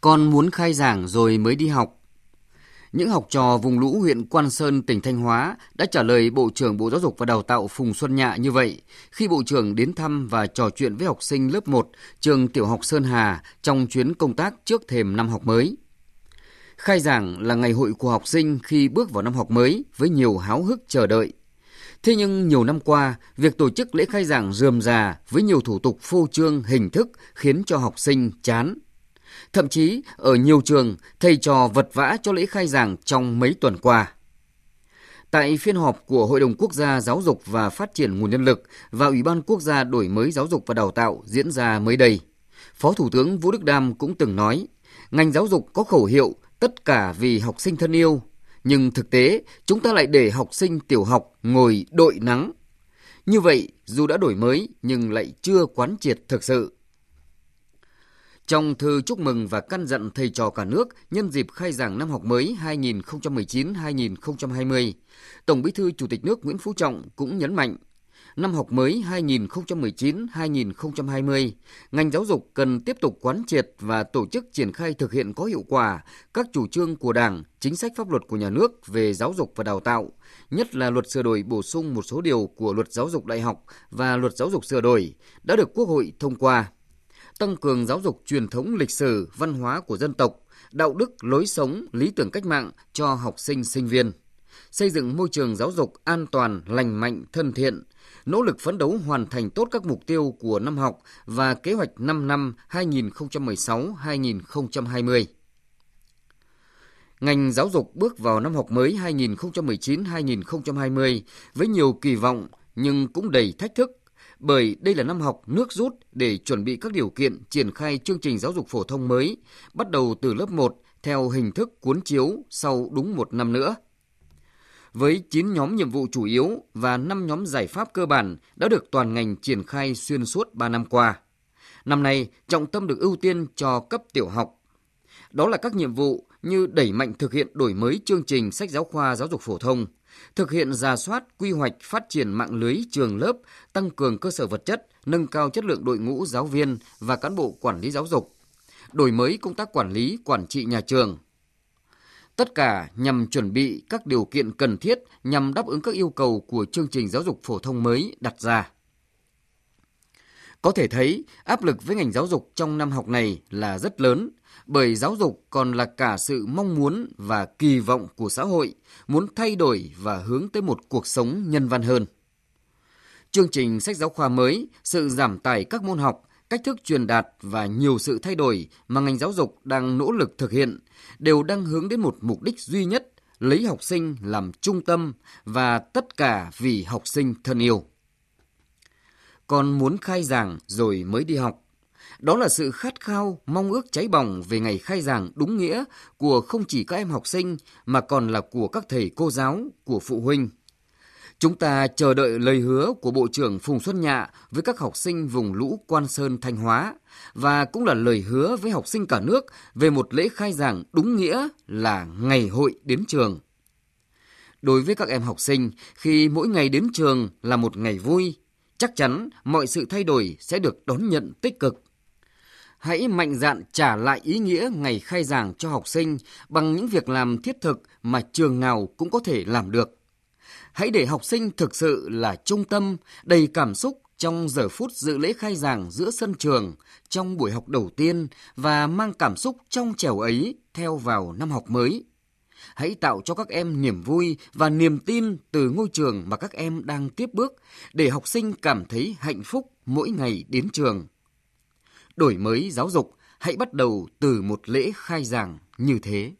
Con muốn khai giảng rồi mới đi học. Những học trò vùng lũ huyện Quan Sơn, tỉnh Thanh Hóa đã trả lời Bộ trưởng Bộ Giáo dục và Đào tạo Phùng Xuân Nhạ như vậy khi Bộ trưởng đến thăm và trò chuyện với học sinh lớp 1 trường tiểu học Sơn Hà trong chuyến công tác trước thềm năm học mới. Khai giảng là ngày hội của học sinh khi bước vào năm học mới với nhiều háo hức chờ đợi. Thế nhưng nhiều năm qua, việc tổ chức lễ khai giảng rườm rà với nhiều thủ tục phô trương hình thức khiến cho học sinh chán. Thậm chí, ở nhiều trường, thầy trò vật vã cho lễ khai giảng trong mấy tuần qua. Tại phiên họp của Hội đồng Quốc gia Giáo dục và Phát triển Nguồn Nhân lực và Ủy ban Quốc gia Đổi mới Giáo dục và Đào tạo diễn ra mới đây, Phó Thủ tướng Vũ Đức Đam cũng từng nói, ngành giáo dục có khẩu hiệu tất cả vì học sinh thân yêu, nhưng thực tế chúng ta lại để học sinh tiểu học ngồi đội nắng. Như vậy, dù đã đổi mới nhưng lại chưa quán triệt thực sự. Trong thư chúc mừng và căn dặn thầy trò cả nước nhân dịp khai giảng năm học mới 2019-2020, Tổng Bí thư Chủ tịch nước Nguyễn Phú Trọng cũng nhấn mạnh năm học mới 2019-2020, ngành giáo dục cần tiếp tục quán triệt và tổ chức triển khai thực hiện có hiệu quả các chủ trương của Đảng, chính sách pháp luật của nhà nước về giáo dục và đào tạo, nhất là luật sửa đổi bổ sung một số điều của luật giáo dục đại học và luật giáo dục sửa đổi đã được Quốc hội thông qua. Tăng cường giáo dục truyền thống lịch sử, văn hóa của dân tộc, đạo đức, lối sống, lý tưởng cách mạng cho học sinh sinh viên xây dựng môi trường giáo dục an toàn, lành mạnh, thân thiện, nỗ lực phấn đấu hoàn thành tốt các mục tiêu của năm học và kế hoạch 5 năm 2016-2020. Ngành giáo dục bước vào năm học mới 2019-2020 với nhiều kỳ vọng nhưng cũng đầy thách thức bởi đây là năm học nước rút để chuẩn bị các điều kiện triển khai chương trình giáo dục phổ thông mới, bắt đầu từ lớp 1 theo hình thức cuốn chiếu sau đúng một năm nữa với 9 nhóm nhiệm vụ chủ yếu và 5 nhóm giải pháp cơ bản đã được toàn ngành triển khai xuyên suốt 3 năm qua. Năm nay, trọng tâm được ưu tiên cho cấp tiểu học. Đó là các nhiệm vụ như đẩy mạnh thực hiện đổi mới chương trình sách giáo khoa giáo dục phổ thông, thực hiện ra soát quy hoạch phát triển mạng lưới trường lớp, tăng cường cơ sở vật chất, nâng cao chất lượng đội ngũ giáo viên và cán bộ quản lý giáo dục, đổi mới công tác quản lý, quản trị nhà trường – Tất cả nhằm chuẩn bị các điều kiện cần thiết nhằm đáp ứng các yêu cầu của chương trình giáo dục phổ thông mới đặt ra. Có thể thấy, áp lực với ngành giáo dục trong năm học này là rất lớn, bởi giáo dục còn là cả sự mong muốn và kỳ vọng của xã hội, muốn thay đổi và hướng tới một cuộc sống nhân văn hơn. Chương trình sách giáo khoa mới, sự giảm tải các môn học cách thức truyền đạt và nhiều sự thay đổi mà ngành giáo dục đang nỗ lực thực hiện đều đang hướng đến một mục đích duy nhất, lấy học sinh làm trung tâm và tất cả vì học sinh thân yêu. Còn muốn khai giảng rồi mới đi học. Đó là sự khát khao, mong ước cháy bỏng về ngày khai giảng đúng nghĩa của không chỉ các em học sinh mà còn là của các thầy cô giáo, của phụ huynh Chúng ta chờ đợi lời hứa của Bộ trưởng Phùng Xuân Nhạ với các học sinh vùng lũ Quan Sơn Thanh Hóa và cũng là lời hứa với học sinh cả nước về một lễ khai giảng đúng nghĩa là ngày hội đến trường. Đối với các em học sinh, khi mỗi ngày đến trường là một ngày vui, chắc chắn mọi sự thay đổi sẽ được đón nhận tích cực. Hãy mạnh dạn trả lại ý nghĩa ngày khai giảng cho học sinh bằng những việc làm thiết thực mà trường nào cũng có thể làm được Hãy để học sinh thực sự là trung tâm, đầy cảm xúc trong giờ phút dự lễ khai giảng giữa sân trường, trong buổi học đầu tiên và mang cảm xúc trong trẻo ấy theo vào năm học mới. Hãy tạo cho các em niềm vui và niềm tin từ ngôi trường mà các em đang tiếp bước, để học sinh cảm thấy hạnh phúc mỗi ngày đến trường. Đổi mới giáo dục, hãy bắt đầu từ một lễ khai giảng như thế.